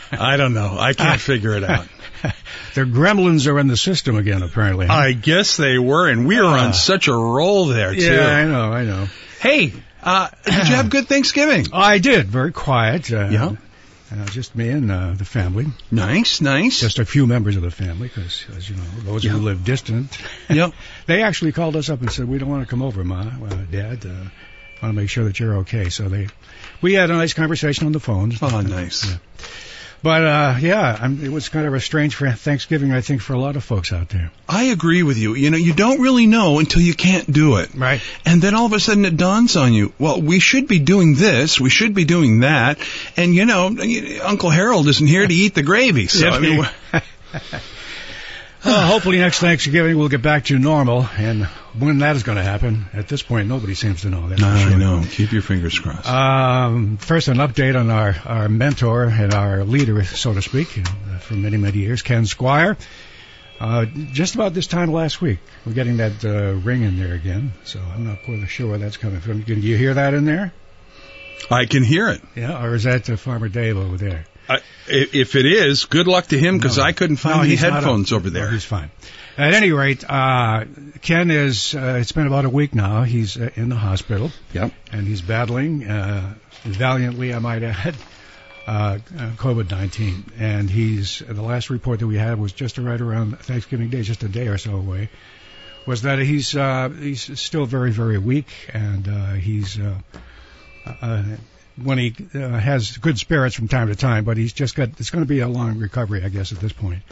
I don't know. I can't figure it out. Their gremlins are in the system again, apparently. huh? I guess they were, and we were Ah. on such a roll there, too. yeah, I know, I know. Hey, uh, did you have good Thanksgiving? I did. Very quiet. Uh, Yeah. Uh, just me and uh, the family. Nice, nice. Just a few members of the family, because, as you know, those Yeah. who live distant. Yep. They actually called us up and said, "We don't want to come over, Ma, uh, Dad. Uh, want to make sure that you're okay." So they, we had a nice conversation on the phone. Oh, nice. Yeah. But uh, yeah, I'm, it was kind of a strange Thanksgiving, I think, for a lot of folks out there. I agree with you. You know, you don't really know until you can't do it. Right. And then all of a sudden it dawns on you, well, we should be doing this, we should be doing that, and you know, Uncle Harold isn't here to eat the gravy. So, I mean, Well, hopefully next Thanksgiving we'll get back to normal, and when that is going to happen, at this point, nobody seems to know that. I sure. know. Keep your fingers crossed. Um, first, an update on our, our mentor and our leader, so to speak, uh, for many, many years, Ken Squire. Uh, just about this time last week, we're getting that uh, ring in there again, so I'm not quite sure where that's coming from. Can you hear that in there? I can hear it. Yeah, or is that uh, Farmer Dave over there? I, if it is, good luck to him because No. I couldn't find No, any headphones up. over No, there. he's fine. At any rate, uh, Ken is, uh, it's been about a week now. He's uh, in the hospital. Yep. And he's battling, uh, valiantly, I might add, uh, uh, COVID-19. And he's, the last report that we had was just right around Thanksgiving Day, just a day or so away, was that he's, uh, he's still very, very weak and, uh, he's, uh, uh, when he uh, has good spirits from time to time, but he's just got, it's going to be a long recovery, I guess, at this point.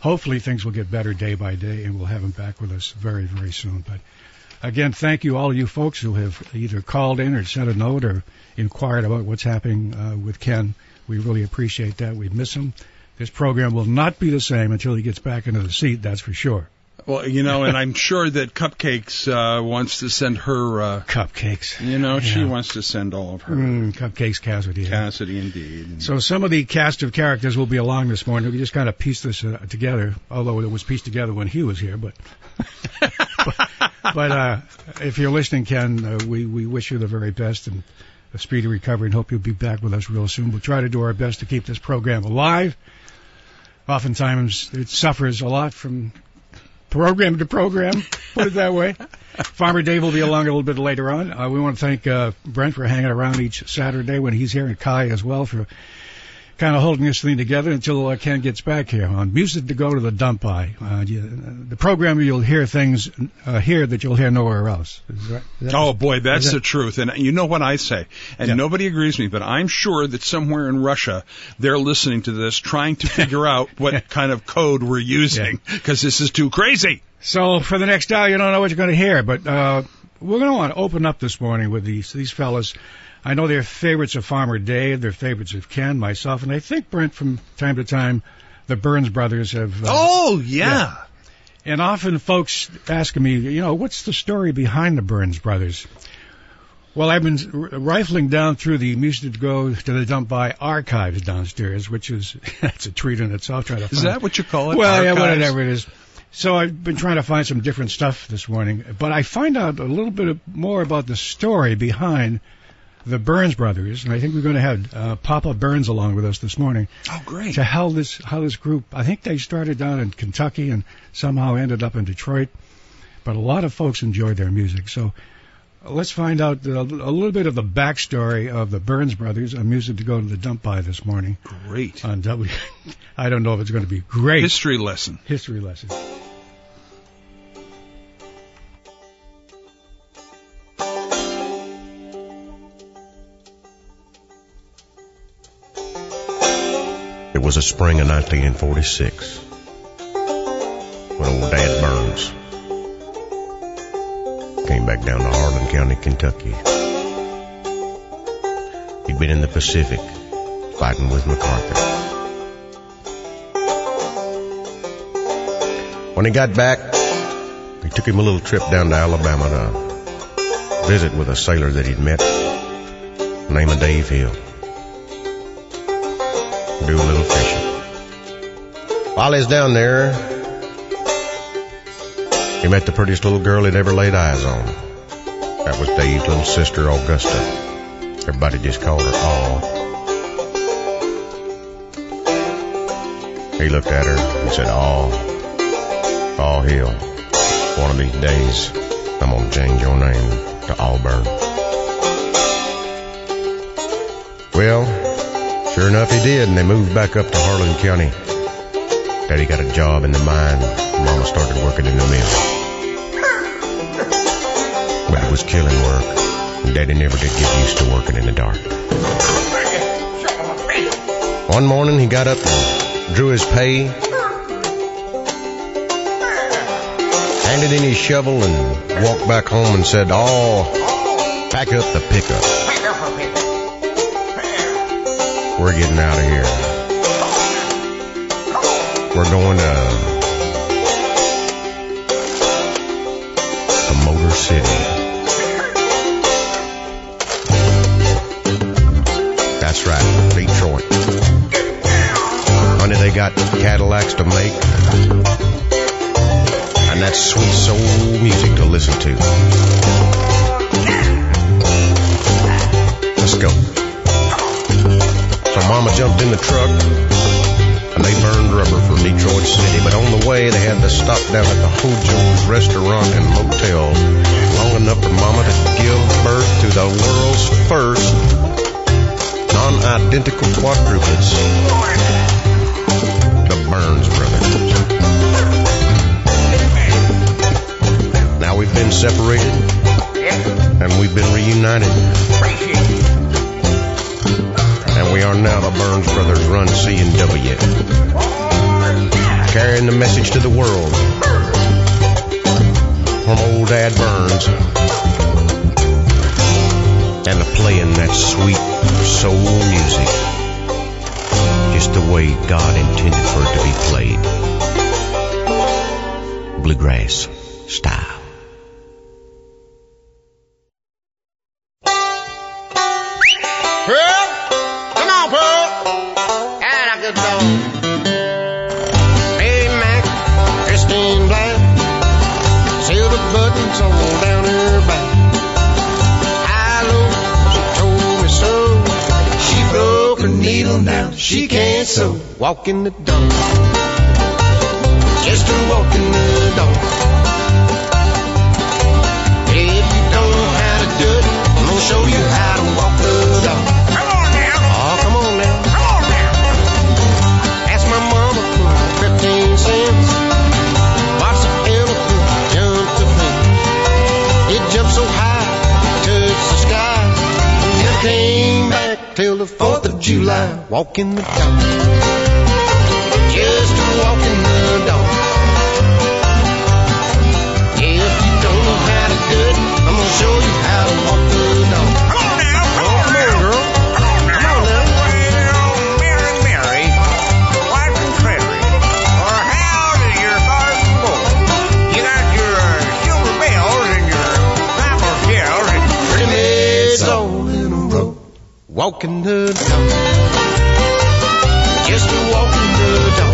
Hopefully things will get better day by day and we'll have him back with us very, very soon. But again, thank you all you folks who have either called in or sent a note or inquired about what's happening uh, with Ken. We really appreciate that. We miss him. This program will not be the same until he gets back into the seat, that's for sure. Well, you know, and I'm sure that Cupcakes uh, wants to send her. Uh, Cupcakes. you know, she wants to send all of her. Mm, cupcakes, Cassidy. Cassidy, indeed. So some of the cast of characters will be along this morning. We just kind of pieced this uh, together, although it was pieced together when he was here. But but, but uh, if you're listening, Ken, uh, we we wish you the very best and a speedy recovery, and hope you'll be back with us real soon. We'll try to do our best to keep this program alive. Oftentimes, it suffers a lot from program to program. Put it that way. Farmer Dave will be along a little bit later on. Uh, we want to thank uh, Brent for hanging around each Saturday when he's here, and Kai as well for kind of holding this thing together until uh, Ken gets back here on Music to Go to the Dump By. Uh, you, the program you'll hear things uh, here that you'll hear nowhere else. Is that, is that- Oh boy, that's that- the truth. And you know what I say, and Yeah. nobody agrees with me, but I'm sure that somewhere in Russia they're listening to this, trying to figure out what kind of code we're using because this is too crazy. So for the next hour, you don't know what you're going to hear, but uh, we're going to want to open up this morning with these these fellas. I know they're favorites of Farmer Dave, they're favorites of Ken, myself, and I think Brent from time to time. The Burns brothers have. Uh, Oh yeah. And often folks asking me, you know, what's the story behind the Burns brothers? Well, I've been rifling down through the Music to Go to the Dump By archives downstairs, which is that's a treat in itself. Trying to Is find that what you call it? well, yeah, whatever it is. So I've been trying to find some different stuff this morning, but I find out a little bit more about the story behind the Burns brothers, and I think we're going to have uh, Papa Burns along with us this morning Oh great. to how this how this group. I think they started down in Kentucky and somehow ended up in Detroit, but a lot of folks enjoyed their music. So uh, let's find out a, a little bit of the backstory of the Burns brothers on music to go to the dump by this morning Great. on W. I don't know if it's going to be great History lesson. history lesson. Was a spring of 1946 when old Dad Burns came back down to Harlan County, Kentucky. He'd been in the Pacific fighting with MacArthur. When he got back, he took him a little trip down to Alabama to visit with a sailor that he'd met, named Dave Hill do a little fishing. While he's down there, he met the prettiest little girl he'd ever laid eyes on. That was Dave's little sister, Augusta. Everybody just called her All. He looked at her and said, Oh, oh, hell. One of these days, I'm gonna change your name to Auburn. Well, sure enough, he did, and they moved back up to Harlan County. Daddy got a job in the mine. Mama started working in the mill. But it was killing work, Daddy never did get used to working in the dark. One morning, he got up and drew his pay, handed in his shovel, and walked back home and said, Oh, pack up the pickup. We're getting out of here. We're going to, to Motor City. That's right, Detroit. Honey, they got Cadillacs to make. And that's sweet soul music to listen to. Let's go. Mama jumped in the truck and they burned rubber for Detroit City. But on the way, they had to stop down at the Hojo's restaurant and motel long enough for Mama to give birth to the world's first non-identical quadruplets, the Burns brothers. Now we've been separated and we've been reunited. We are now the Burns Brothers Run C and W. Carrying the message to the world from old Dad Burns. And playing that sweet soul music just the way God intended for it to be played. Bluegrass style. She can't sew. Walking the dark. just a walking the dog. If you don't know how to do it, I'm gonna show you till the 4th of July. Walking the dog. Walking the dog. Just a walking the dog.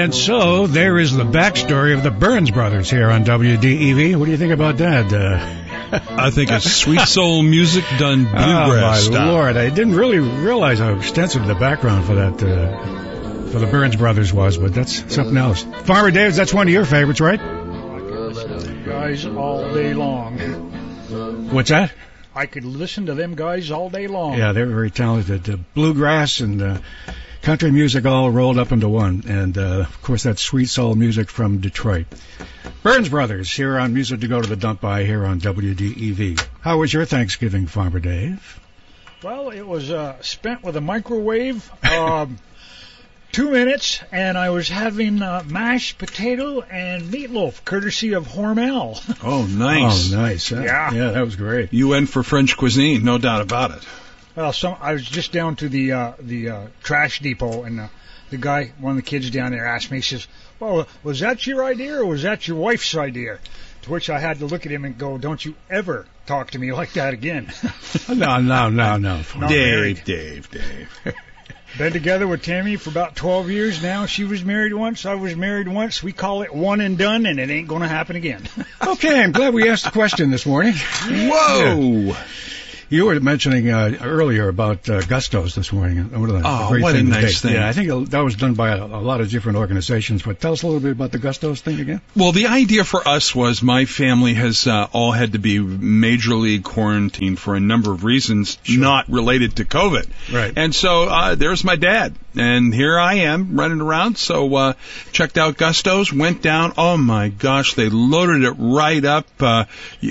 And so there is the backstory of the Burns brothers here on WDEV. What do you think about that? Uh, I think it's sweet soul music done bluegrass. oh my bluegrass style. lord! I didn't really realize how extensive the background for that uh, for the Burns brothers was, but that's something else. Farmer Davis, that's one of your favorites, right? guys all day long. What's that? I could listen to them guys all day long. Yeah, they're very talented. Uh, bluegrass and uh, country music all rolled up into one, and uh, of course that's sweet soul music from Detroit. Burns Brothers here on Music to Go to the Dump By here on WDEV. How was your Thanksgiving, Farmer Dave? Well, it was uh, spent with a microwave. Um, two minutes, and I was having uh, mashed potato and meatloaf, courtesy of Hormel. Oh, nice. Oh, nice. huh? Yeah. yeah, that was great. You went for French cuisine, no doubt about it. Well, some I was just down to the uh, the uh, trash depot, and uh, the guy, one of the kids down there, asked me. He says, "Well, was that your idea, or was that your wife's idea?" To which I had to look at him and go, "Don't you ever talk to me like that again." No, no, no, no. Dave, married. Dave, Dave. Been together with Tammy for about 12 years now. She was married once. I was married once. We call it one and done, and it ain't going to happen again. Okay, I'm glad we asked the question this morning. Whoa! You were mentioning uh, earlier about uh, Gustos this morning. The Oh, great what a nice thing. Yeah, I think that was done by a, a lot of different organizations. But tell us a little bit about the Gustos thing again. Well, the idea for us was my family has uh, all had to be majorly quarantined for a number of reasons, not related to COVID. Right. And so uh, there's my dad, and here I am running around. So uh, checked out Gusto's, went down. Oh my gosh, they loaded it right up. Uh,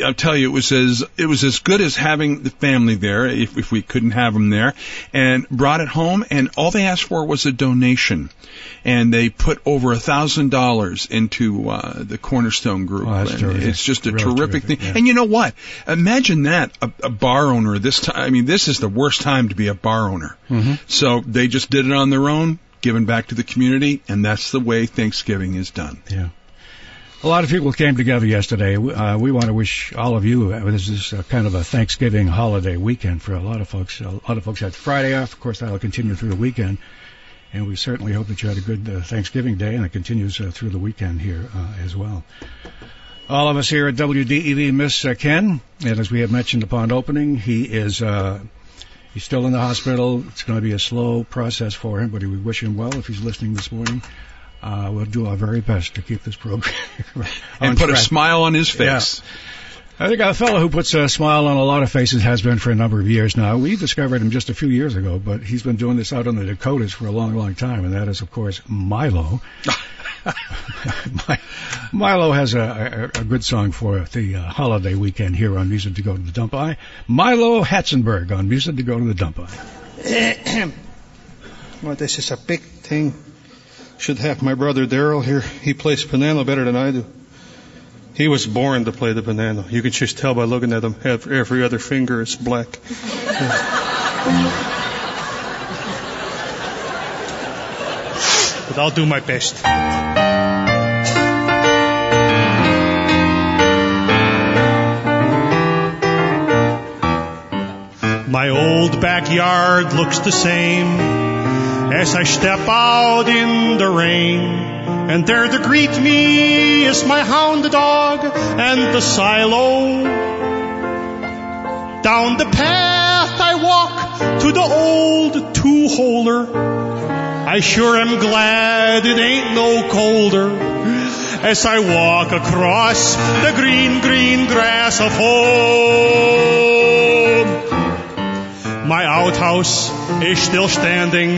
I'll tell you, it was as it was as good as having the family there, if, if we couldn't have them there, and brought it home. And all they asked for was a donation, and they put over a thousand dollars into uh, the Cornerstone Group. Oh. It's just a Real terrific, terrific, thing. yeah. And you know what? Imagine that a, a bar owner this time. I mean, this is the worst time to be a bar owner. Mm-hmm. So they just did it on their own, given back to the community, and that's the way Thanksgiving is done. Yeah. A lot of people came together yesterday. Uh, we want to wish all of you. Uh, this is a kind of a Thanksgiving holiday weekend for a lot of folks. A lot of folks had Friday off. Of course, that'll continue through the weekend. And we certainly hope that you had a good uh, Thanksgiving day, and it continues uh, through the weekend here uh, as well. All of us here at WDEV miss uh, Ken, and as we have mentioned upon opening, he is uh, he's still in the hospital. It's going to be a slow process for him, but we wish him well if he's listening this morning. Uh, we'll do our very best to keep this program And put a smile on his face. I think a fellow who puts a smile on a lot of faces has been for a number of years now. We discovered him just a few years ago, but he's been doing this out on the Dakotas for a long, long time, and that is, of course, Milo. Mi- Milo has a, a, a good song for the uh, holiday weekend here on Music to Go to the Dump By. Milo Hatzenberg on Music to Go to the Dump By. Well, this is a big thing. Should have my brother Daryl here. He plays piano better than I do. He was born to play the piano. You can just tell by looking at him. Every every other finger is black. but I'll do my best. My old backyard looks the same as I step out in the rain. And there to greet me is my hound dog and the silo. Down the path I walk to the old two-holer. I sure am glad it ain't no colder as I walk across the green, green grass of home. My outhouse is still standing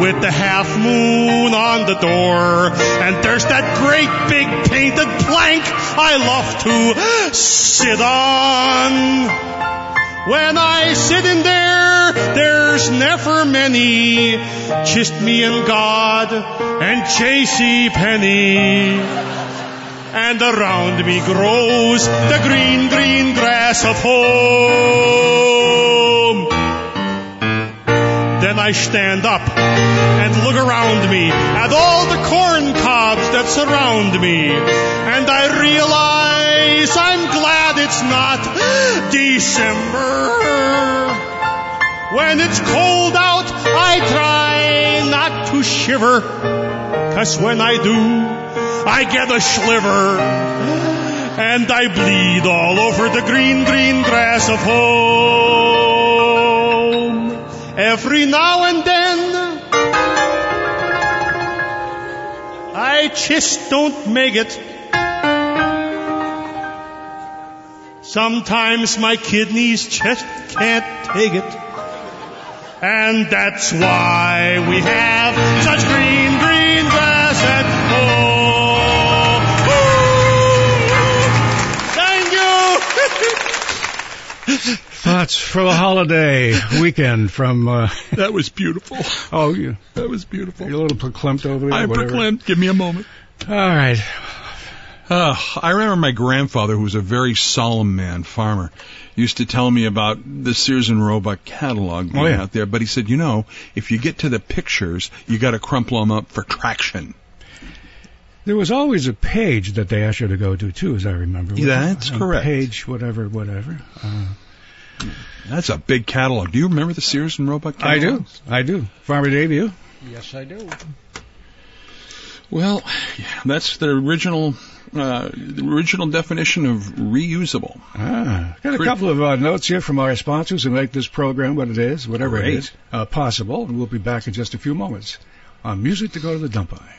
with the half moon on the door. And there's that great big painted plank I love to sit on. When I sit in there, there's never many, just me and God and J.C. Penney. And around me grows the green, green grass of home. I stand up and look around me at all the corn cobs that surround me. And I realize I'm glad it's not December. When it's cold out, I try not to shiver. Cause when I do, I get a sliver. And I bleed all over the green, green grass of home. Every now and then, I just don't make it. Sometimes my kidneys just can't take it. And that's why we have such green, green grass at home. Thank. Thoughts for the holiday weekend from, uh, That was beautiful. oh, you, That was beautiful. you're a little verklempt over there. I'm verklempt. Give me a moment. All right. Uh, I remember my grandfather, who was a very solemn man, farmer, used to tell me about the Sears and Roebuck catalog being Oh, yeah. out there. But he said, you know, if you get to the pictures, you got to crumple them up for traction. There was always a page that they asked you to go to, too, as I remember. That's correct. Page, whatever, whatever. Uh, That's a big catalog. Do you remember the Sears and Roebuck catalog? I do. I do. Farmer Dave, you? Yes, I do. Well, yeah, that's the original, uh, the original definition of reusable. Ah, got a Pretty- couple of uh, notes here from our sponsors who make this program what it is, whatever Great. it is, uh, possible. And we'll be back in just a few moments on Music to Go to the Dump By.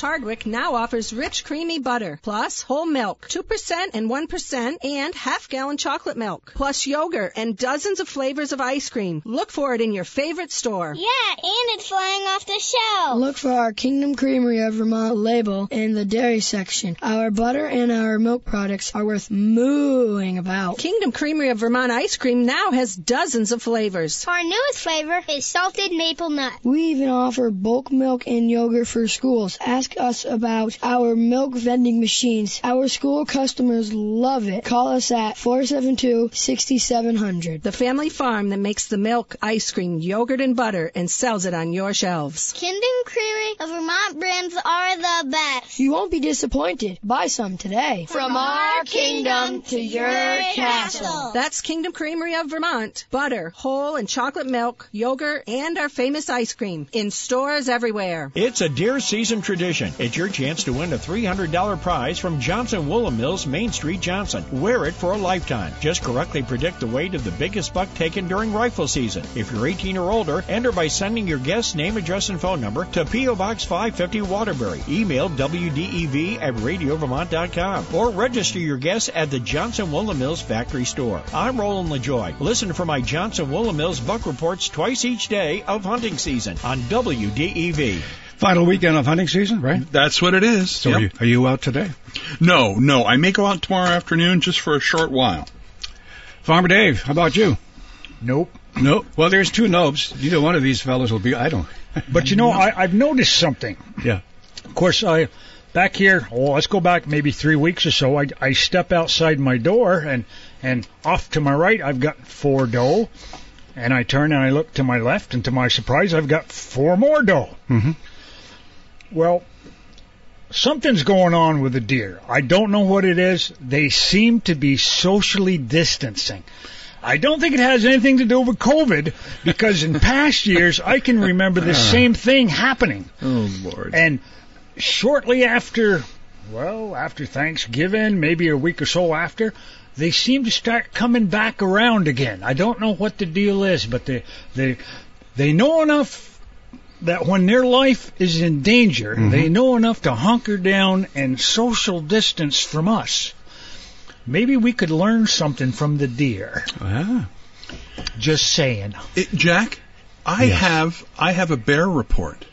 Hardwick now offers rich, creamy butter, plus whole milk, 2% and 1%, and half gallon chocolate milk, plus yogurt and dozens of flavors of ice cream. Look for it in your favorite store. Yeah, and it's flying off the shelf. Look for our Kingdom Creamery of Vermont label in the dairy section. Our butter and our milk products are worth mooing about. Kingdom Creamery of Vermont ice cream now has dozens of flavors. Our newest flavor is salted maple nut. We even offer bulk milk and yogurt for schools. Ask us about our milk vending machines. Our school customers love it. Call us at 472-6700. The family farm that makes the milk, ice cream, yogurt, and butter and sells it on your shelves. Kingdom Creamery of Vermont brands are the best. You won't be disappointed. Buy some today. From our kingdom to your castle. That's Kingdom Creamery of Vermont. Butter, whole and chocolate milk, yogurt, and our famous ice cream. In stores everywhere. It's a deer season tradition. It's your chance to win a $300 prize from Johnson Woolen Mills Main Street Johnson. Wear it for a lifetime. Just correctly predict the weight of the biggest buck taken during rifle season. If you're 18 or older, enter by sending your guest's name, address, and phone number to P.O. Box 550 Waterbury. Email WDEV at radiovermont.com or register your guess at the Johnson Woolen Mills factory store. I'm Roland LaJoy. Listen for my Johnson Woolen Mills buck reports twice each day of hunting season on WDEV. Final weekend of hunting season, right? That's what it is. So Yep. are, you, are you out today? No, no, I may go out tomorrow afternoon just for a short while. Farmer Dave, how about you? Nope. Nope. Well, there's two nopes. Either one of these fellows will be. I don't. But you know, I, I've noticed something. Yeah. Of course, I back here. Oh, let's go back maybe three weeks or so. I, I step outside my door and and off to my right, I've got four doe, and I turn and I look to my left, and to my surprise, I've got four more doe. Mhm. Well, something's going on with the deer. I don't know what it is. They seem to be socially distancing. I don't think it has anything to do with COVID because in past years I can remember the ah. same thing happening. Oh Lord. And shortly after, well, after Thanksgiving, maybe a week or so after, they seem to start coming back around again. I don't know what the deal is, but they they they know enough that when their life is in danger, they know enough to hunker down and social distance from us. Maybe we could learn something from the deer. Ah. Just saying. It, Jack, I Yes. have I have a bear report.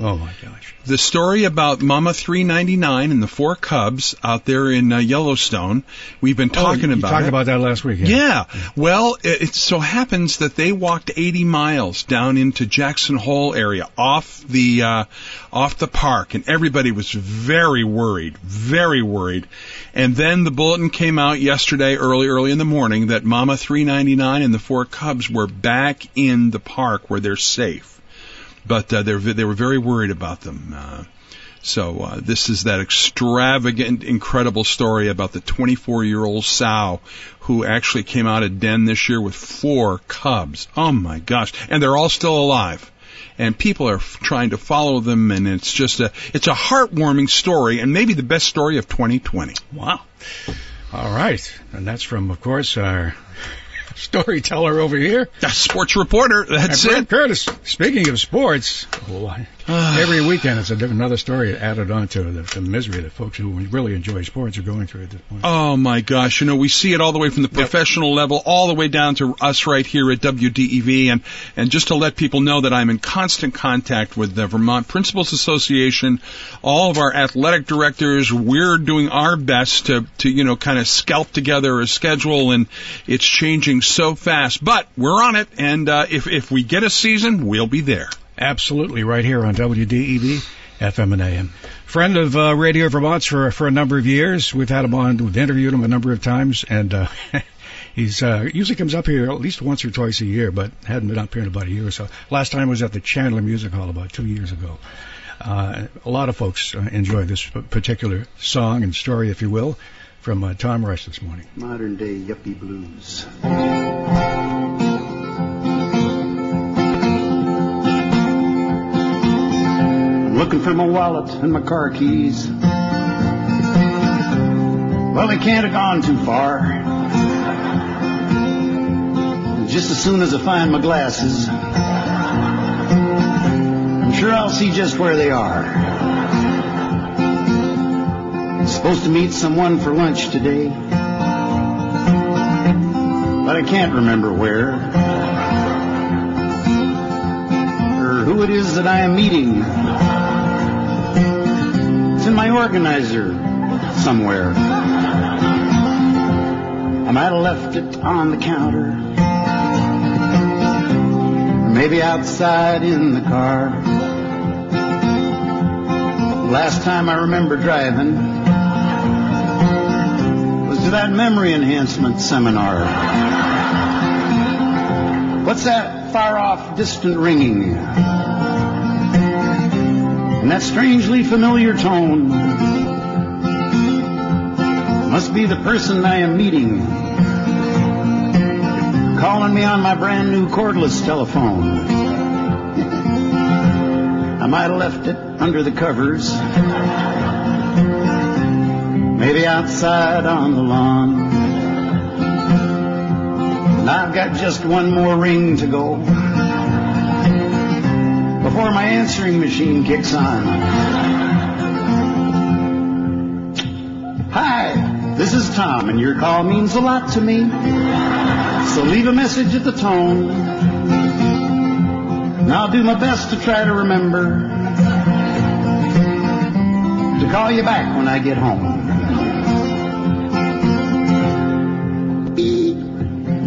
Oh my gosh. The story about Mama 399 and the four cubs out there in uh, Yellowstone. We've been talking oh, you about talked it. about that last week. Yeah. Well, it, it so happens that they walked 80 miles down into Jackson Hole area off the uh, off the park, and everybody was very worried, very worried. And then the bulletin came out yesterday, early, early in the morning, that Mama 399 and the four cubs were back in the park where they're safe. But uh, they're they were very worried about them. Uh, so uh, this is that extravagant, incredible story about the 24-year-old sow who actually came out of den this year with four cubs. Oh my gosh! And they're all still alive. And people are f- trying to follow them, and it's just a it's a heartwarming story, and maybe the best story of 2020. Wow. All right. And that's from, of course, our storyteller over here. A sports reporter. That's it. Curtis. Speaking of sports, oh, I- every weekend it's a different, another story added on to the, the misery that folks who really enjoy sports are going through at this point. Oh my gosh, you know, we see it all the way from the professional level all the way down to us right here at WDEV and and just to let people know that I'm in constant contact with the Vermont Principals Association, all of our athletic directors, we're doing our best to to you know kind of scalp together a schedule and it's changing so fast, but we're on it. And uh, if if we get a season, we'll be there. Absolutely, right here on WDEV, FM and AM. Friend of uh, Radio Vermont's for for a number of years. We've had him on. We've interviewed him a number of times, and uh, he's uh, usually comes up here at least once or twice a year, but hadn't been up here in about a year or so. Last time was at the Chandler Music Hall about two years ago. Uh, a lot of folks uh, enjoy this particular song and story, if you will, from uh, Tom Rush this morning. Modern day yuppie blues. Looking for my wallet and my car keys. Well, they can't have gone too far. Just as soon as I find my glasses, I'm sure I'll see just where they are. I'm supposed to meet someone for lunch today, but I can't remember where or who it is that I am meeting. In my organizer somewhere. I might have left it on the counter, maybe outside in the car. Last time I remember driving was to that memory enhancement seminar. What's that far off, distant ringing? And that strangely familiar tone must be the person I am meeting. Calling me on my brand new cordless telephone. I might have left it under the covers. Maybe outside on the lawn. And I've got just one more ring to go before my answering machine kicks on. Hi, this is Tom, and your call means a lot to me. So leave a message at the tone. And I'll do my best to try to remember to call you back when I get home.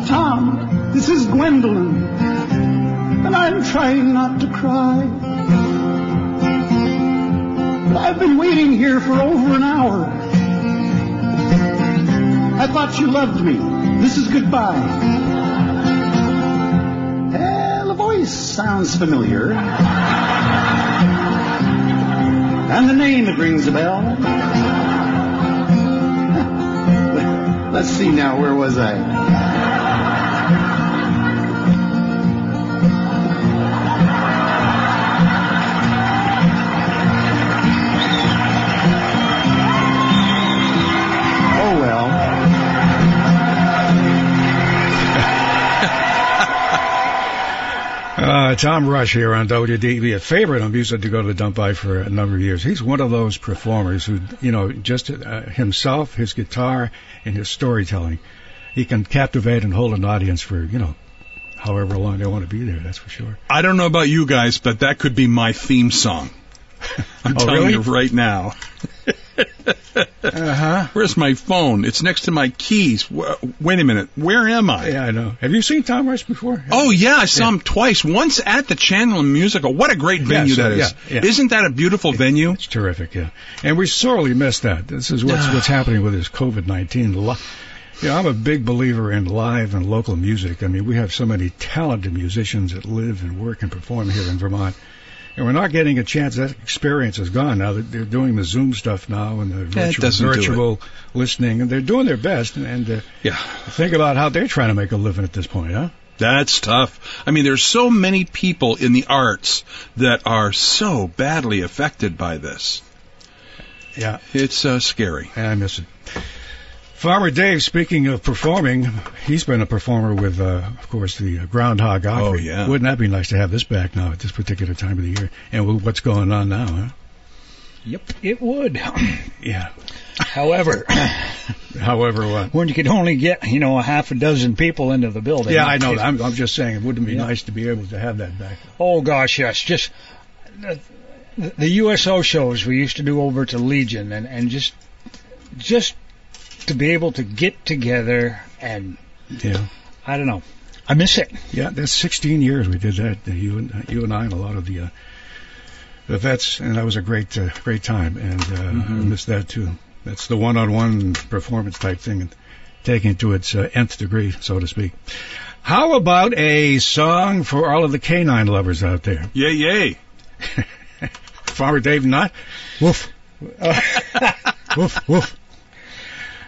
Tom, this is Gwendolyn, trying not to cry. But I've been waiting here for over an hour. I thought you loved me. This is goodbye. Well, the voice sounds familiar. And the name, it rings a bell. Let's see now, where was I? Tom Rush here on WDEV, a favorite of music to go to the dump by for a number of years. He's one of those performers who, you know, just uh, himself, his guitar, and his storytelling, he can captivate and hold an audience for, you know, however long they want to be there. That's for sure. I don't know about you guys, but that could be my theme song. I'm Oh, telling really? you right now. Uh-huh. Where's my phone? It's next to my keys. Wait a minute. Where am I? Yeah, I know. Have you seen Tom Rush before? Oh yeah, I saw him twice. Once at the Chandler Music Hall. What a great venue that is! yeah, yeah. Isn't that a beautiful venue? It's terrific, yeah. And we sorely missed that. This is what's what's happening with this COVID nineteen. You know, I'm a big believer in live and local music. I mean, we have so many talented musicians that live and work and perform here in Vermont. And we're not getting a chance. That experience is gone now. They're- doing the Zoom stuff now and the virtual, doesn't do it. virtual listening, and they're doing their best. And, and uh, Yeah. think about how they're trying to make a living at this point, huh? That's tough. I mean, there's so many people in the arts that are so badly affected by this. Yeah. It's uh, scary. And I miss it. Farmer Dave, speaking of performing, he's been a performer with, uh, of course, the Groundhog Opry. Oh, yeah. Wouldn't that be nice to have this back now at this particular time of the year? And with what's going on now, huh? Yep, it would. Yeah. However, However, what? when you could only get, you know, a half a dozen people into the building. Yeah, I know. it- that. I'm, I'm just saying, it wouldn't be Yeah. nice to be able to have that back. Oh gosh, yes. Just the, the USO shows we used to do over to Legion, and and just just to be able to get together and Yeah. I don't know. I miss it. Yeah, that's 16 years we did that. uh, You and you and I and a lot of the uh, the vets, and that was a great uh, great time. And uh, I miss that too. That's the one-on-one performance type thing, and taking it to its uh, nth degree, so to speak. How about a song for all of the canine lovers out there? Yay, yay. Farmer Dave, not woof, woof, woof.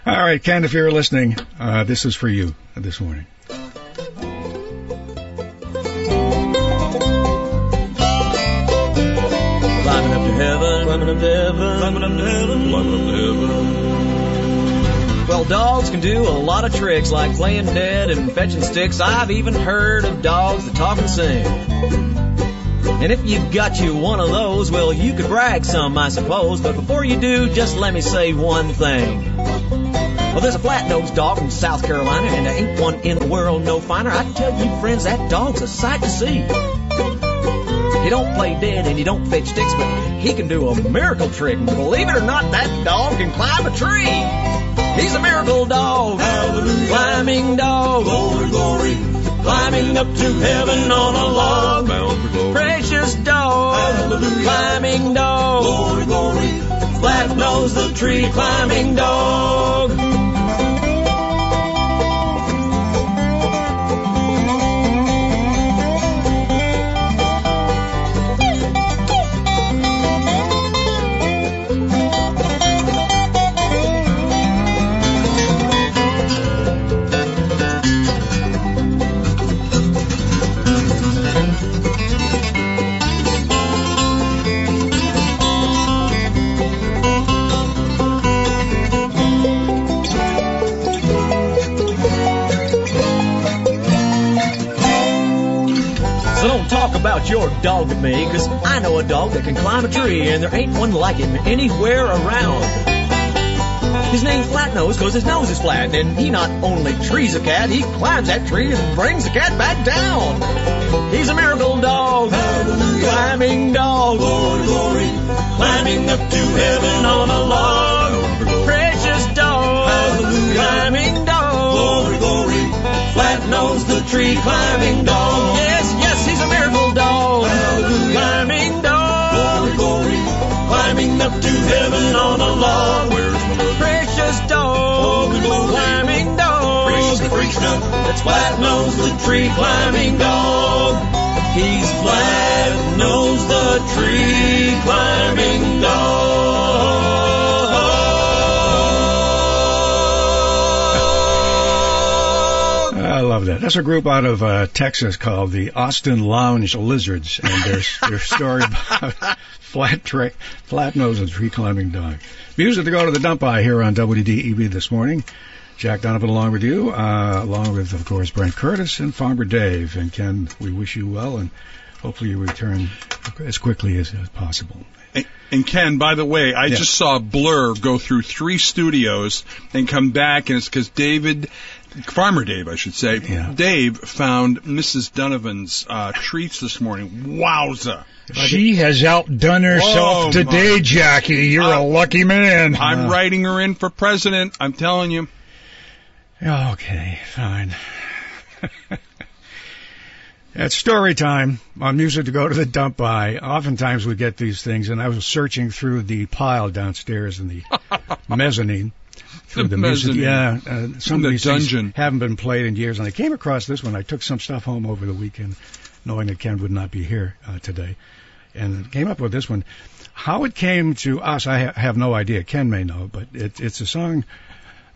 All right, Ken, if you're listening, uh, this is for you this morning. Climbing up to heaven, climbing up to heaven, climbing up to heaven, climbing up to heaven. Well, dogs can do a lot of tricks like playing dead and fetching sticks. I've even heard of dogs that talk and sing. And if you've got you one of those, well, you could brag some, I suppose. But before you do, just let me say one thing. Well, there's a flat-nosed dog from South Carolina, and there ain't one in the world no finer. I tell you, friends, that dog's a sight to see. He don't play dead and he don't fetch sticks, but he can do a miracle trick. And believe it or not, that dog can climb a tree. He's a miracle dog, climbing dog, glory, glory, climbing up to heaven on a log. Precious dog, climbing dog, glory, glory, flat nose the tree climbing dog. Your dog to me, 'cause I know a dog that can climb a tree, and there ain't one like him anywhere around. His name's Flatnose 'cause his nose is flat, and he not only trees a cat, he climbs that tree and brings the cat back down. He's a miracle dog, climbing dog, glory, glory, climbing up to heaven on a log. Precious dog, Hallelujah. climbing dog, glory, glory, flat nose the tree climbing dog. Yes, heaven on a log. Where's my precious dog, oh, climbing dog, that's flat nose the tree climbing dog. He's flat nose the tree climbing dog. Love that. That's a group out of uh, Texas called the Austin Lounge Lizards, and their their story about flat tra- flat nose and tree climbing dog. Music to go to the dump by here on WDEV this morning. Jack Donovan along with you, uh, along with of course Brent Curtis and Farmer Dave and Ken. We wish you well, and hopefully you return as quickly as, as possible. And, and Ken, by the way, I Yeah. just saw Blur go through three studios and come back, and it's because David, Farmer Dave, I should say, Yeah. Dave found Mrs. Donovan's uh, treats this morning. Wowza! She has outdone herself Whoa, today, my- Jackie. You're a Uh, lucky man. I'm writing her in for president. I'm telling you. Okay, fine. It's story time on music to go to the dump by. Oftentimes we get these things, and I was searching through the pile downstairs in the mezzanine. Through The music, yeah. Uh, some the of these things dungeon. haven't been played in years, and I came across this one. I took some stuff home over the weekend, knowing that Ken would not be here uh, today, and came up with this one. How it came to us, I ha- have no idea. Ken may know, but it, it's a song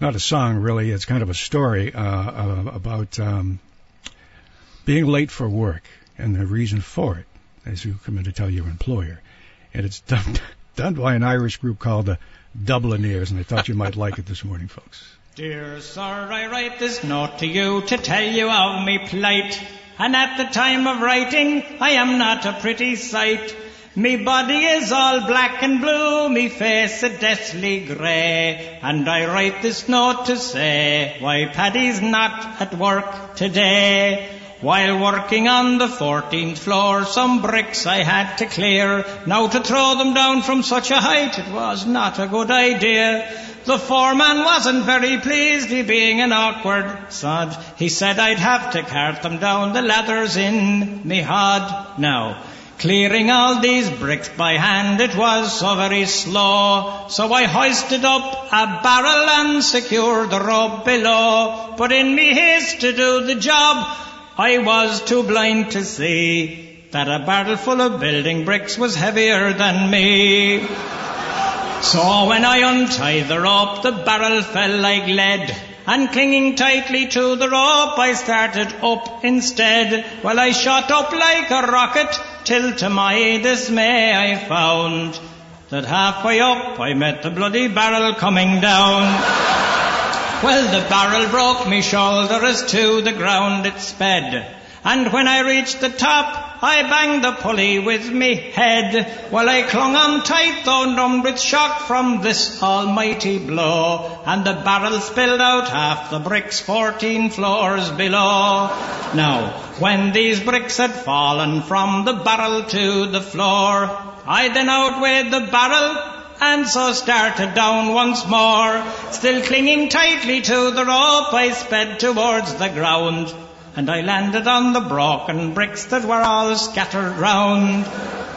not a song really. It's kind of a story uh, uh, about um, being late for work and the reason for it, as you come in to tell your employer. And it's done done by an Irish group called the Dubliners, and I thought you might like it this morning, folks. Dear sir, I write this note to you to tell you of me plight. And at the time of writing, I am not a pretty sight. Me body is all black and blue, me face a deathly grey. And I write this note to say why Paddy's not at work today. While working on the 14th floor, some bricks I had to clear. Now to throw them down from such a height, it was not a good idea. The foreman wasn't very pleased, he being an awkward sod. He said I'd have to cart them down the ladders in me hod. Now, clearing all these bricks by hand, it was so very slow. So I hoisted up a barrel and secured the rope below. But in me haste to do the job, I was too blind to see that a barrel full of building bricks was heavier than me. So when I untied the rope, the barrel fell like lead. And clinging tightly to the rope, I started up instead. Well, I shot up like a rocket, till to my dismay I found that halfway up I met the bloody barrel coming down. Well, the barrel broke me shoulder as to the ground it sped. And when I reached the top, I banged the pulley with me head. Well, I clung on tight, though numbed with shock from this almighty blow. And the barrel spilled out half the bricks fourteen floors below. Now, when these bricks had fallen from the barrel to the floor, I then outweighed the barrel and so started down once more. Still clinging tightly to the rope, I sped towards the ground and I landed on the broken bricks that were all scattered round.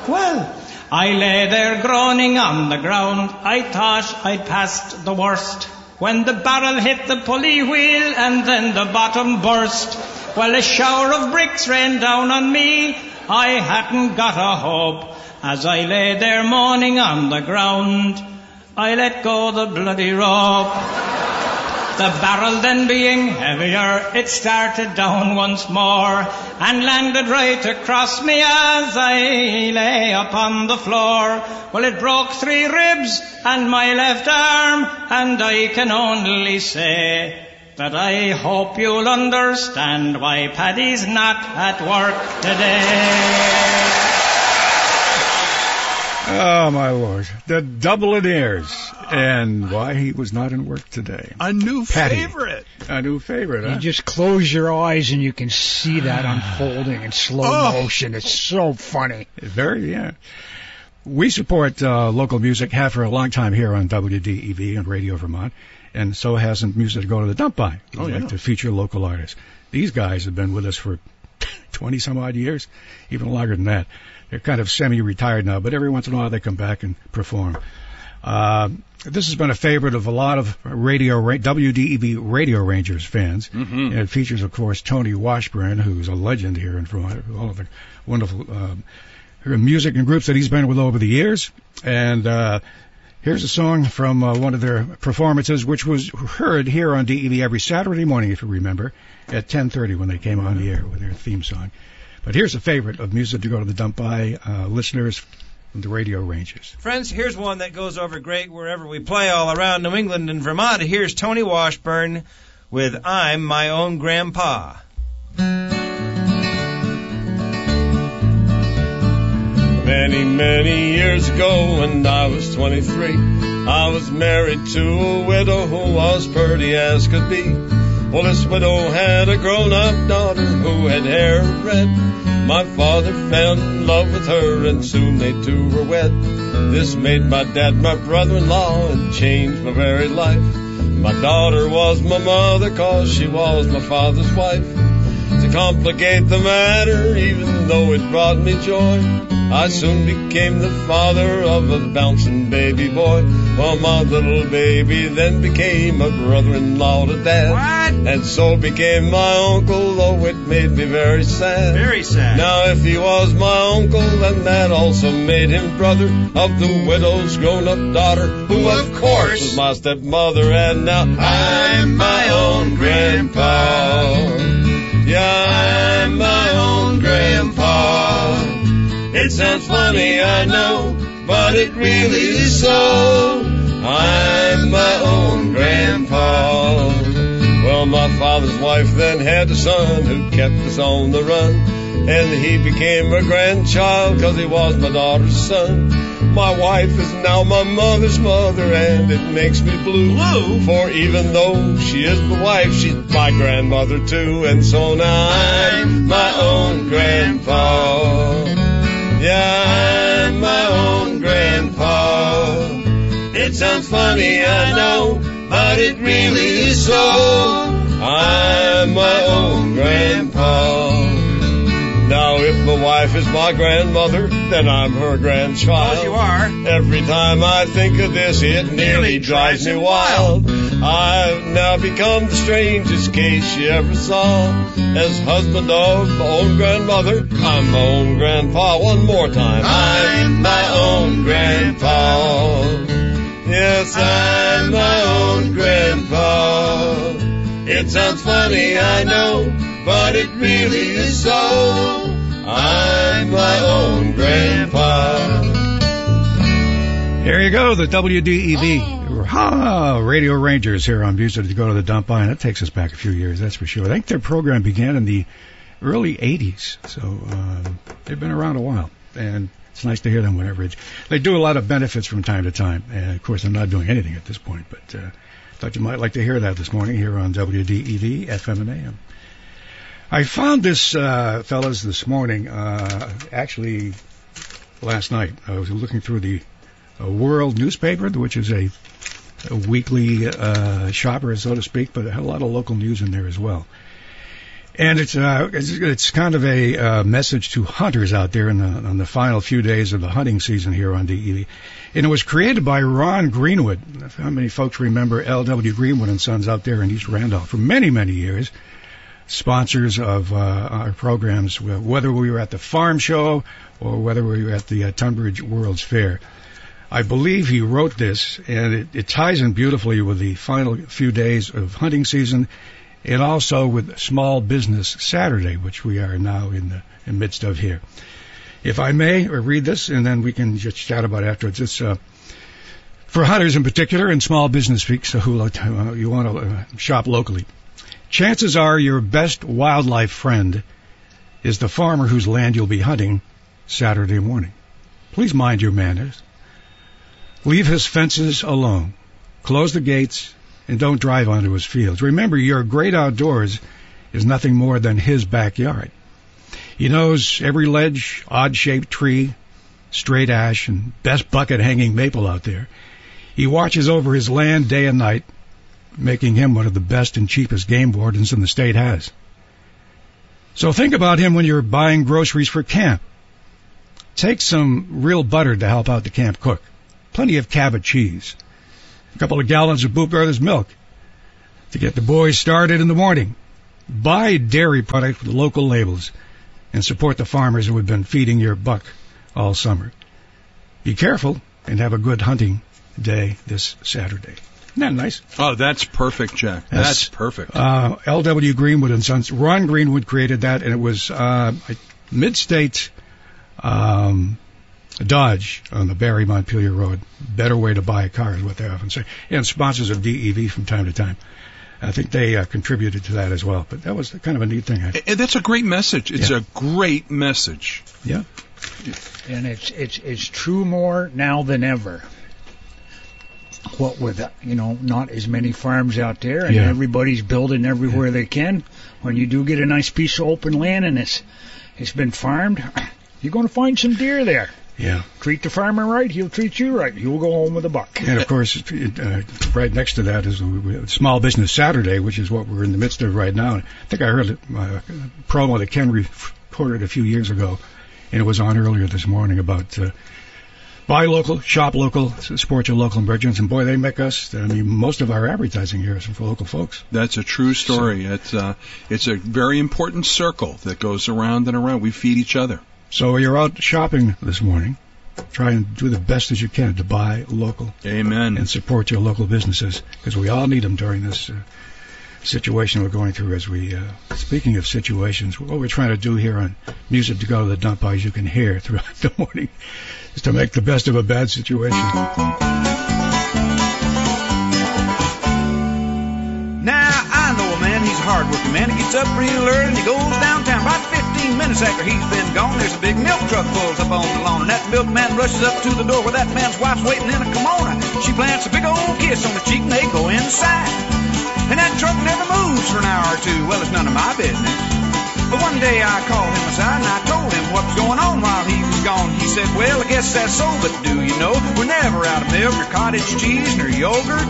Well, I lay there groaning on the ground. I thought I'd passed the worst. When the barrel hit the pulley wheel and then the bottom burst. Well, a shower of bricks rained down on me. I hadn't got a hope. As I lay there moaning on the ground, I let go the bloody rope. The barrel then being heavier, it started down once more and landed right across me as I lay upon the floor. Well, it broke three ribs and my left arm, and I can only say that I hope you'll understand why Paddy's not at work today. Oh, my lord. The Dubliners. And why he was not in work today. A new Patty. favorite. A new favorite, You just close your eyes and you can see that unfolding in slow Oh. motion. It's so funny. Very, yeah. We support uh, local music, have for a long time here on WDEV and Radio Vermont, and so hasn't Music to Go to the Dump By. We Oh, like yeah. to feature local artists. These guys have been with us for 20 some odd years, even longer than that. They're kind of semi-retired now, but every once in a while they come back and perform. Uh, this has been a favorite of a lot of radio ra- WDEV Radio Rangers fans. Mm-hmm. And it features, of course, Tony Washburn, who's a legend here in Vermont. All of the wonderful um, music and groups that he's been with over the years. And uh, here's a song from uh, one of their performances, which was heard here on DEV every Saturday morning, if you remember, at 10:30 when they came on the air with their theme song. But here's a favorite of music to go to the dump by uh, listeners from the Radio Rangers. Friends, here's one that goes over great wherever we play all around New England and Vermont. Here's Tony Washburn with I'm My Own Grandpa. Many, many years ago, when I was 23, I was married to a widow who was pretty as could be. Well, this widow had a grown-up daughter who had hair red. My father fell in love with her, and soon they two were wed. This made my dad my brother-in-law and changed my very life. My daughter was my mother, cause she was my father's wife. Complicate the matter, even though it brought me joy, I soon became the father of a bouncing baby boy. Well, my little baby then became a brother-in-law to dad. And so became my uncle, though it made me very sad. Very sad. Now, if he was my uncle, then that also made him brother of the widow's grown-up daughter, who of course was my stepmother. And now I'm my own grandpa. It sounds funny, I know, but it really is so. I'm my own grandpa. Well, my father's wife then had a son who kept us on the run. And he became her grandchild cause he was my daughter's son. My wife is now my mother's mother and it makes me blue. Blue? For even though she is my wife, she's my grandmother too. And so now I'm my own grandpa. Yeah, I'm my own grandpa. It sounds funny, I know, but it really is so. I'm my own grandpa. Now, if my wife is my grandmother, then I'm her grandchild. you are. Every time I think of this, it nearly drives me wild. I've now become the strangest case you ever saw. As husband of my own grandmother, I'm my own grandpa. One more time. I'm my own grandpa. Yes, I'm my own grandpa. It sounds funny, I know, but it really is so. I'm my own grandpa. Here you go, the WDEV. Ha! Radio Rangers here on Music to go to the dump by, and it takes us back a few years, that's for sure. I think their program began in the early 80s, so um, they've been around a while. And it's nice to hear them whenever it's. They do a lot of benefits from time to time, and of course, I'm not doing anything at this point, but uh, thought you might like to hear that this morning here on WDEV, FM and AM. I found this, uh, fellas, this morning, uh, actually last night. I was looking through the A world newspaper, which is a, a weekly uh, shopper, so to speak, but a lot of local news in there as well. And it's uh, it's, it's kind of a uh, message to hunters out there in the on the final few days of the hunting season here on DEV. And it was created by Ron Greenwood. How many folks remember L.W. Greenwood and Sons out there in East Randolph for many many years? Sponsors of uh, our programs, whether we were at the farm show or whether we were at the uh, Tunbridge World's Fair. I believe he wrote this, and it, it ties in beautifully with the final few days of hunting season, and also with Small Business Saturday, which we are now in the in midst of here. If I may, or read this, and then we can just chat about it afterwards. It's uh, for hunters in particular and small business folks who uh, you want to uh, shop locally. Chances are your best wildlife friend is the farmer whose land you'll be hunting Saturday morning. Please mind your manners. Leave his fences alone. Close the gates and don't drive onto his fields. Remember, your great outdoors is nothing more than his backyard. He knows every ledge, odd shaped tree, straight ash, and best bucket hanging maple out there. He watches over his land day and night, making him one of the best and cheapest game wardens in the state has. So think about him when you're buying groceries for camp. Take some real butter to help out the camp cook plenty of Cabot cheese, a couple of gallons of Booth Brothers milk to get the boys started in the morning. Buy dairy products with local labels and support the farmers who have been feeding your buck all summer. Be careful and have a good hunting day this Saturday. Isn't that nice? Oh, that's perfect, Jack. Yes. That's perfect. Uh, L.W. Greenwood and Sons. Ron Greenwood created that, and it was uh, mid-state um, Dodge on the Barre Montpelier Road. Better way to buy a car is what they often say. And sponsors of DEV from time to time. I think they uh, contributed to that as well. But that was kind of a neat thing. And that's a great message. It's Yeah. a great message. Yeah. and it's it's it's true more now than ever. What with uh, you know not as many farms out there, and Yeah. everybody's building everywhere they can. When you do get a nice piece of open land and it's it's been farmed, you're going to find some deer there. Yeah. Treat the farmer right, he'll treat you right. You'll go home with a buck. And of course, it, uh, right next to that is uh, Small Business Saturday, which is what we're in the midst of right now. I think I heard a uh, promo that Ken recorded a few years ago, and it was on earlier this morning about uh, buy local, shop local, support your local merchants, and boy, they make us. I mean, most of our advertising here is for local folks. That's a true story. It's uh, it's a very important circle that goes around and around. We feed each other. So you're out shopping this morning. Try and do the best that you can to buy local. Amen. And support your local businesses because we all need them during this uh, situation we're going through. As we uh, speaking of situations, what we're trying to do here on music to go to the dump, as you can hear throughout the morning, is to make the best of a bad situation. Now I know a man, he's a hardworking man. He gets up pretty early and he goes downtown. 15 minutes after he's been gone, there's a big milk truck pulls up on the lawn. And that milkman rushes up to the door where that man's wife's waiting in a kimono. She plants a big old kiss on the cheek and they go inside. And that truck never moves for an hour or two. Well, it's none of my business. But one day I called him aside and I told him what was going on while he was gone. He said, Well, I guess that's so, but do you know we're never out of milk or cottage cheese nor yogurt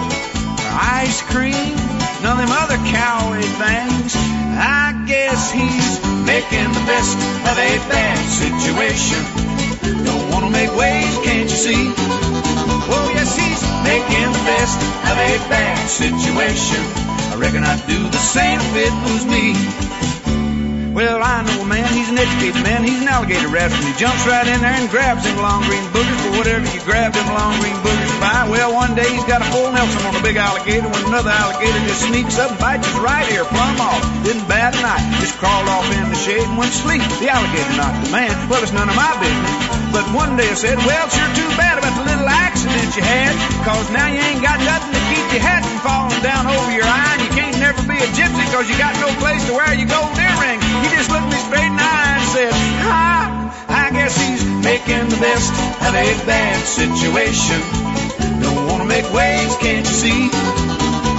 or ice cream, none of them other coward things. I guess he's making the best of a bad situation. Don't want to make waves, can't you see? Oh, yes, he's making the best of a bad situation. I reckon I'd do the same if it was me. Well, I know a man, he's an educated man, he's an alligator and he jumps right in there and grabs them long green boogers for whatever you grab them long green boogers by. Well, one day he's got a full Nelson on a big alligator when another alligator just sneaks up and bites his right ear plumb off. Didn't bat an eye, just crawled off in the shade and went to sleep. The alligator knocked the man. Well, it's none of my business. But one day I said, well, sure too bad about the little accident you had, cause now you ain't got nothing to keep your hat from falling down over your eye, can't never be a gypsy cause you got no place to wear your gold earring. He just looked me straight in the eye and said, ha, I guess he's making the best of a bad situation. Don't wanna make waves, can't you see?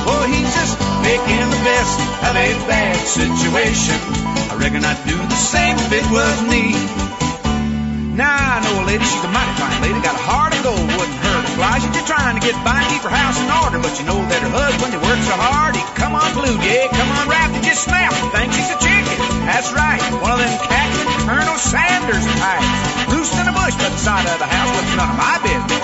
Oh, he's just making the best of a bad situation. I reckon I'd do the same if it was me. Now I know a lady, she's a mighty fine lady, got a heart of gold, wouldn't fly. She's just trying to get by keep her house in order, but you know that her husband, he works so hard, he come unglued, yeah, come on unwrapped, and just snaps and thinks he's a chicken. That's right, one of them cackling Colonel Sanders types, loosed in a bush by the side of the house, but it's none of my business.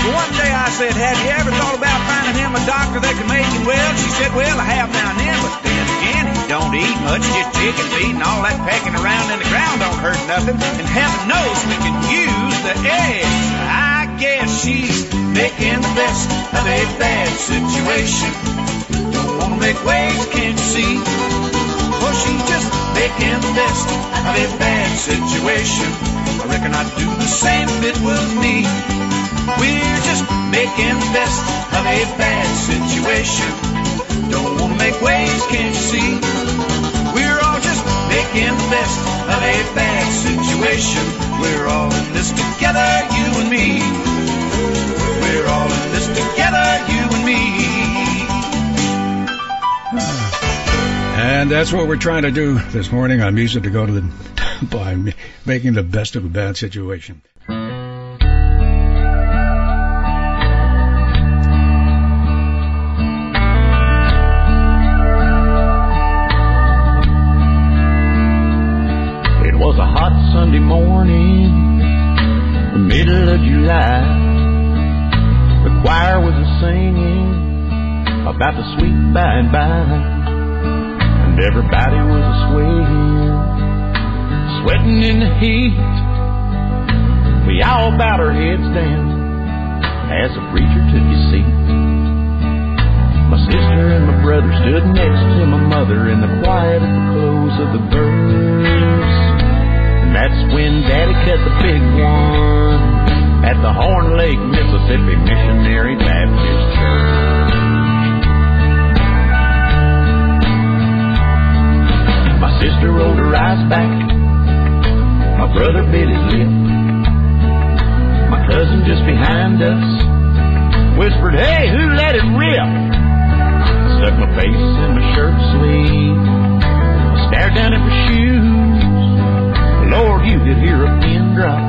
But one day I said, have you ever thought about finding him a doctor that can make him well? She said, well, I have now and then, but then again, he don't eat much, just chicken feed, and all that pecking around in the ground don't hurt nothing. And heaven knows we can use the eggs. I guess she's making the best of a bad situation. Don't wanna make waves, can't you see? Well, she's just making the best of a bad situation. I reckon I'd do the same if it was me. We're just making the best of a bad situation. Don't wanna make waves, can't you see? Making the best of a bad situation. We're all in this together, you and me. We're all in this together, you and me. And that's what we're trying to do this morning on Music to Go to the by making the best of a bad situation. The sweet by and by, and everybody was a swaying, sweating in the heat. We all bowed our heads down as the preacher took his seat. My sister and my brother stood next to my mother in the quiet at the close of the verse. And that's when Daddy cut the big one at the Horn Lake, Mississippi Missionary Baptist sister rolled her eyes back. My brother bit his lip. My cousin just behind us whispered, Hey, who let it rip? I Stuck my face in my shirt sleeve. I Stared down at my shoes. Lord, you could hear a pin drop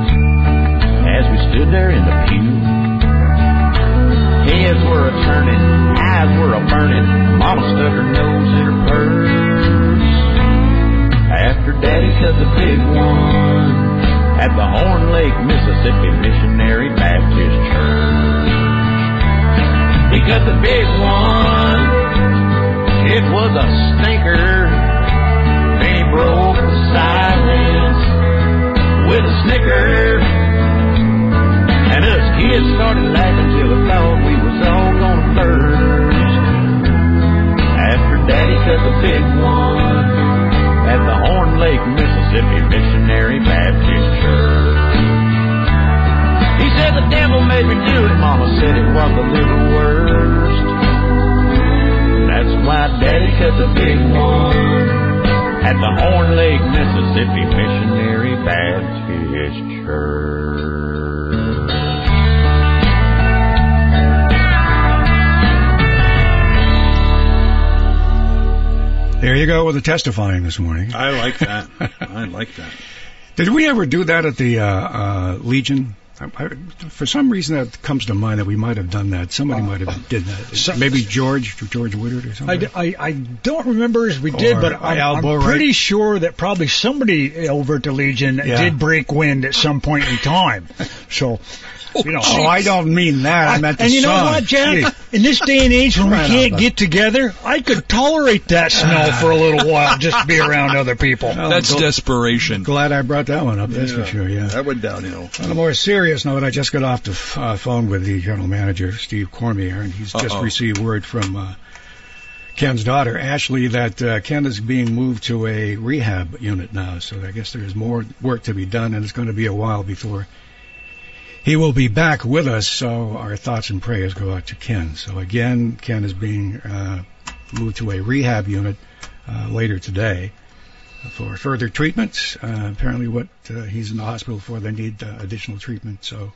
as we stood there in the pew. Heads were a turning, eyes were a burning. Mama stuck her nose in her purse. After Daddy cut the big one at the Horn Lake, Mississippi Missionary Baptist Church. He cut the big one. It was a stinker. Then he broke the silence with a snicker. And us kids started laughing till we thought we was all gonna burst. After Daddy cut the big one Lake, Mississippi Missionary Baptist Church. He said the devil made me do it. Mama said it was a little worst. That's why Daddy cut the big one at the Horn Lake, Mississippi Missionary Baptist Church. There you go with the testifying this morning. I like that. I like that. Did we ever do that at the uh, uh, Legion? I, I, for some reason, that comes to mind that we might have done that. Somebody might have did that. so- Maybe George, George Woodard or something. I, something. d- I, I don't remember as we did, Or but I'm, I'm Borite. pretty sure that probably somebody over at the Legion Yeah. did break wind at some point in time. So, you know. oh, I don't mean that. I, meant the and you know what, Jack? Gee. In this day and age when we Right on, can't bud. get together, I could tolerate that smell for a little while just to be around other people. That's desperation. Glad I brought that one up. That's for sure. Yeah. That went downhill. On a more serious note, I just got off the f- uh, phone with the general manager, Steve Cormier, and he's just Uh-oh. received word from uh, Ken's daughter, Ashley, that uh, Ken is being moved to a rehab unit now. So I guess there's more work to be done, and it's going to be a while before he will be back with us. So our thoughts and prayers go out to Ken. So again, Ken is being uh, moved to a rehab unit uh, later today for further treatment. Uh, apparently, what uh, he's in the hospital for, they need uh, additional treatment. So,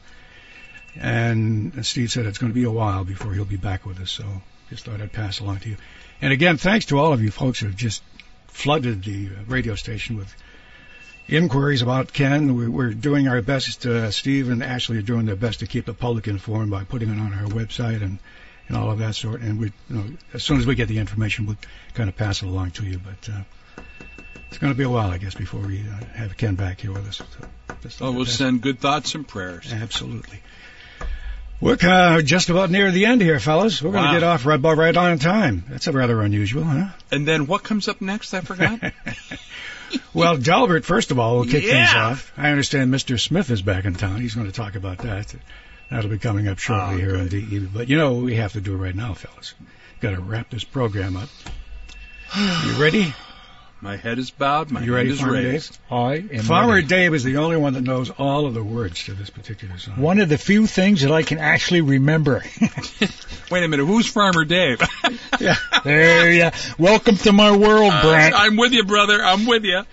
and Steve said it's going to be a while before he'll be back with us. So, just thought I'd pass along to you. And again, thanks to all of you folks who have just flooded the radio station with inquiries about Ken. We- We're doing our best. Uh, Steve and Ashley are doing their best to keep the public informed by putting it on our website and. And all of that sort, and we, you know, as soon as we get the information, we'll kind of pass it along to you. But uh, it's going to be a while, I guess, before we uh, have Ken back here with us. So Oh, we'll send good thoughts and prayers. Absolutely. We're uh, just about near the end here, fellas. We're going to get off right about right on time. That's rather unusual, huh? And then what comes up next? I forgot. Well, Delbert, first of all, will kick things off. I understand Mr. Smith is back in town. He's going to talk about that. That'll be coming up shortly Oh, here on DE. But you know what we have to do right now, fellas. Got to wrap this program up. You ready? My head is bowed. My hand is raised. I am Farmer ready. Dave is the only one that knows all of the words to this particular song. One of the few things that I can actually remember. Wait a minute. Who's Farmer Dave? yeah. There you Welcome to my world, uh, Brent. I'm with you, brother. I'm with you.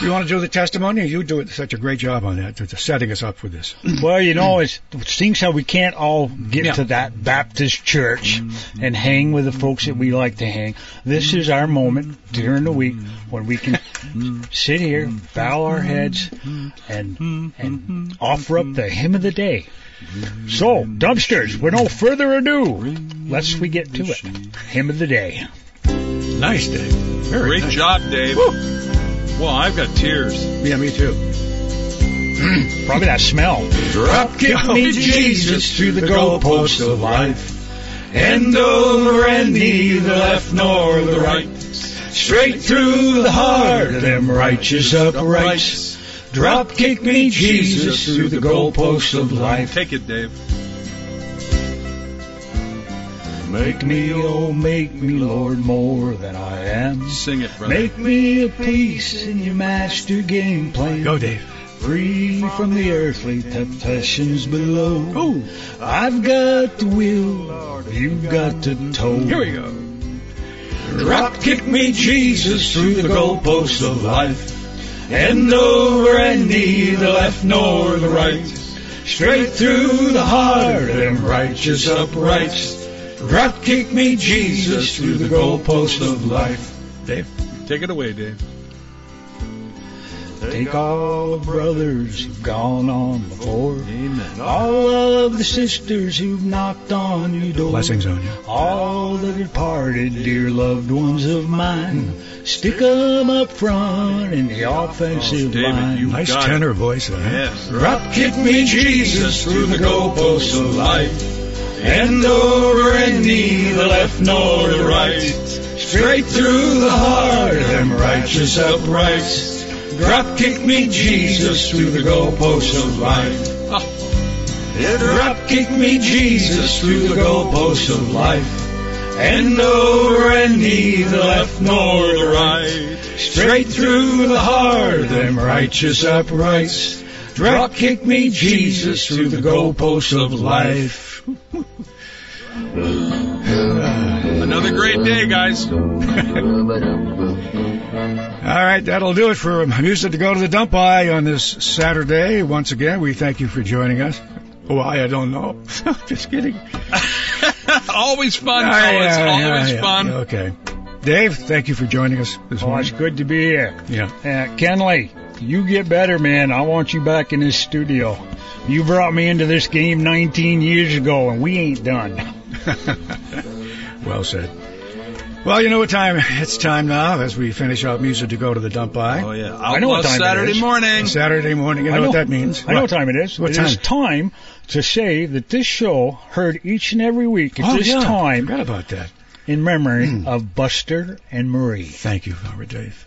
You want to do the testimony? You do it such a great job on that, to, to setting us up for this. Well, you know, it's, it seems how we can't all get Yeah. to that Baptist church mm-hmm. and hang with the folks that we like to hang. This is our moment during the week mm-hmm. when we can mm-hmm. sit here, bow our heads, and and offer up the hymn of the day. So, dumpsters, with no further ado, let's we get to it. Hymn of the day. Nice, Dave. Very Great nice. job, Dave. Well, I've got tears. Yeah, me too. Probably that smell. Drop kick me, Jesus, through the goalposts of life. End over and neither left nor the right. Straight through the heart of them righteous uprights. Drop kick me, Jesus, through the goalposts of life. Take it, Dave. Make me, oh, make me, Lord, more than I am. Sing it, brother. Make me a piece in your master game plan. Go, Dave. Free from the earthly temptations below. Oh, I've got the will, you've got the toe. Here we go. Drop kick me, Jesus, through the goalposts of life. End over and neither left nor the right. Straight through the heart of them righteous uprights. Drop kick me, Jesus, through the goalposts of life. Dave. Take it away, Dave. Take all the brothers who've gone on before. Amen. All of the sisters who've knocked on your door. Blessings on you. All the departed dear loved ones of mine. Hmm. Stick 'em up front in the offensive Oh, David, line. Nice got it. tenor voice there. Yes. Drop kick me, Jesus, through the goalposts of life. End over and neither left nor the right. Straight through the heart them righteous uprights. Drop kick me, Jesus, through the goalposts of life. Drop kick me, Jesus, through the goalposts of life. End over and neither left nor the right. Straight through the heart them righteous uprights. Drop kick me, Jesus, through the goalposts of life. Another great day, guys. All right, that'll do it for music to go to the dump by on this Saturday. Once again, we thank you for joining us. Why I don't know. Just kidding. always fun, Ah, fellas. yeah, yeah, always yeah. fun. Okay, Dave, thank you for joining us this Oh, morning. it's good to be here. Yeah. Uh, Kenley, you get better, man. I want you back in this studio. You brought me into this game 19 years ago, and we ain't done. Well said. Well, you know what time it's time now as we finish out music to go to the dump by. Oh yeah, I uh, know what time it Saturday is. morning. Saturday morning. You know, I know what that means? I know what time it is. What It time? is time to say that this show heard each and every week at Oh, this yeah. time Forgot about that. in memory hmm. of Buster and Marie. Thank you, Robert Dave.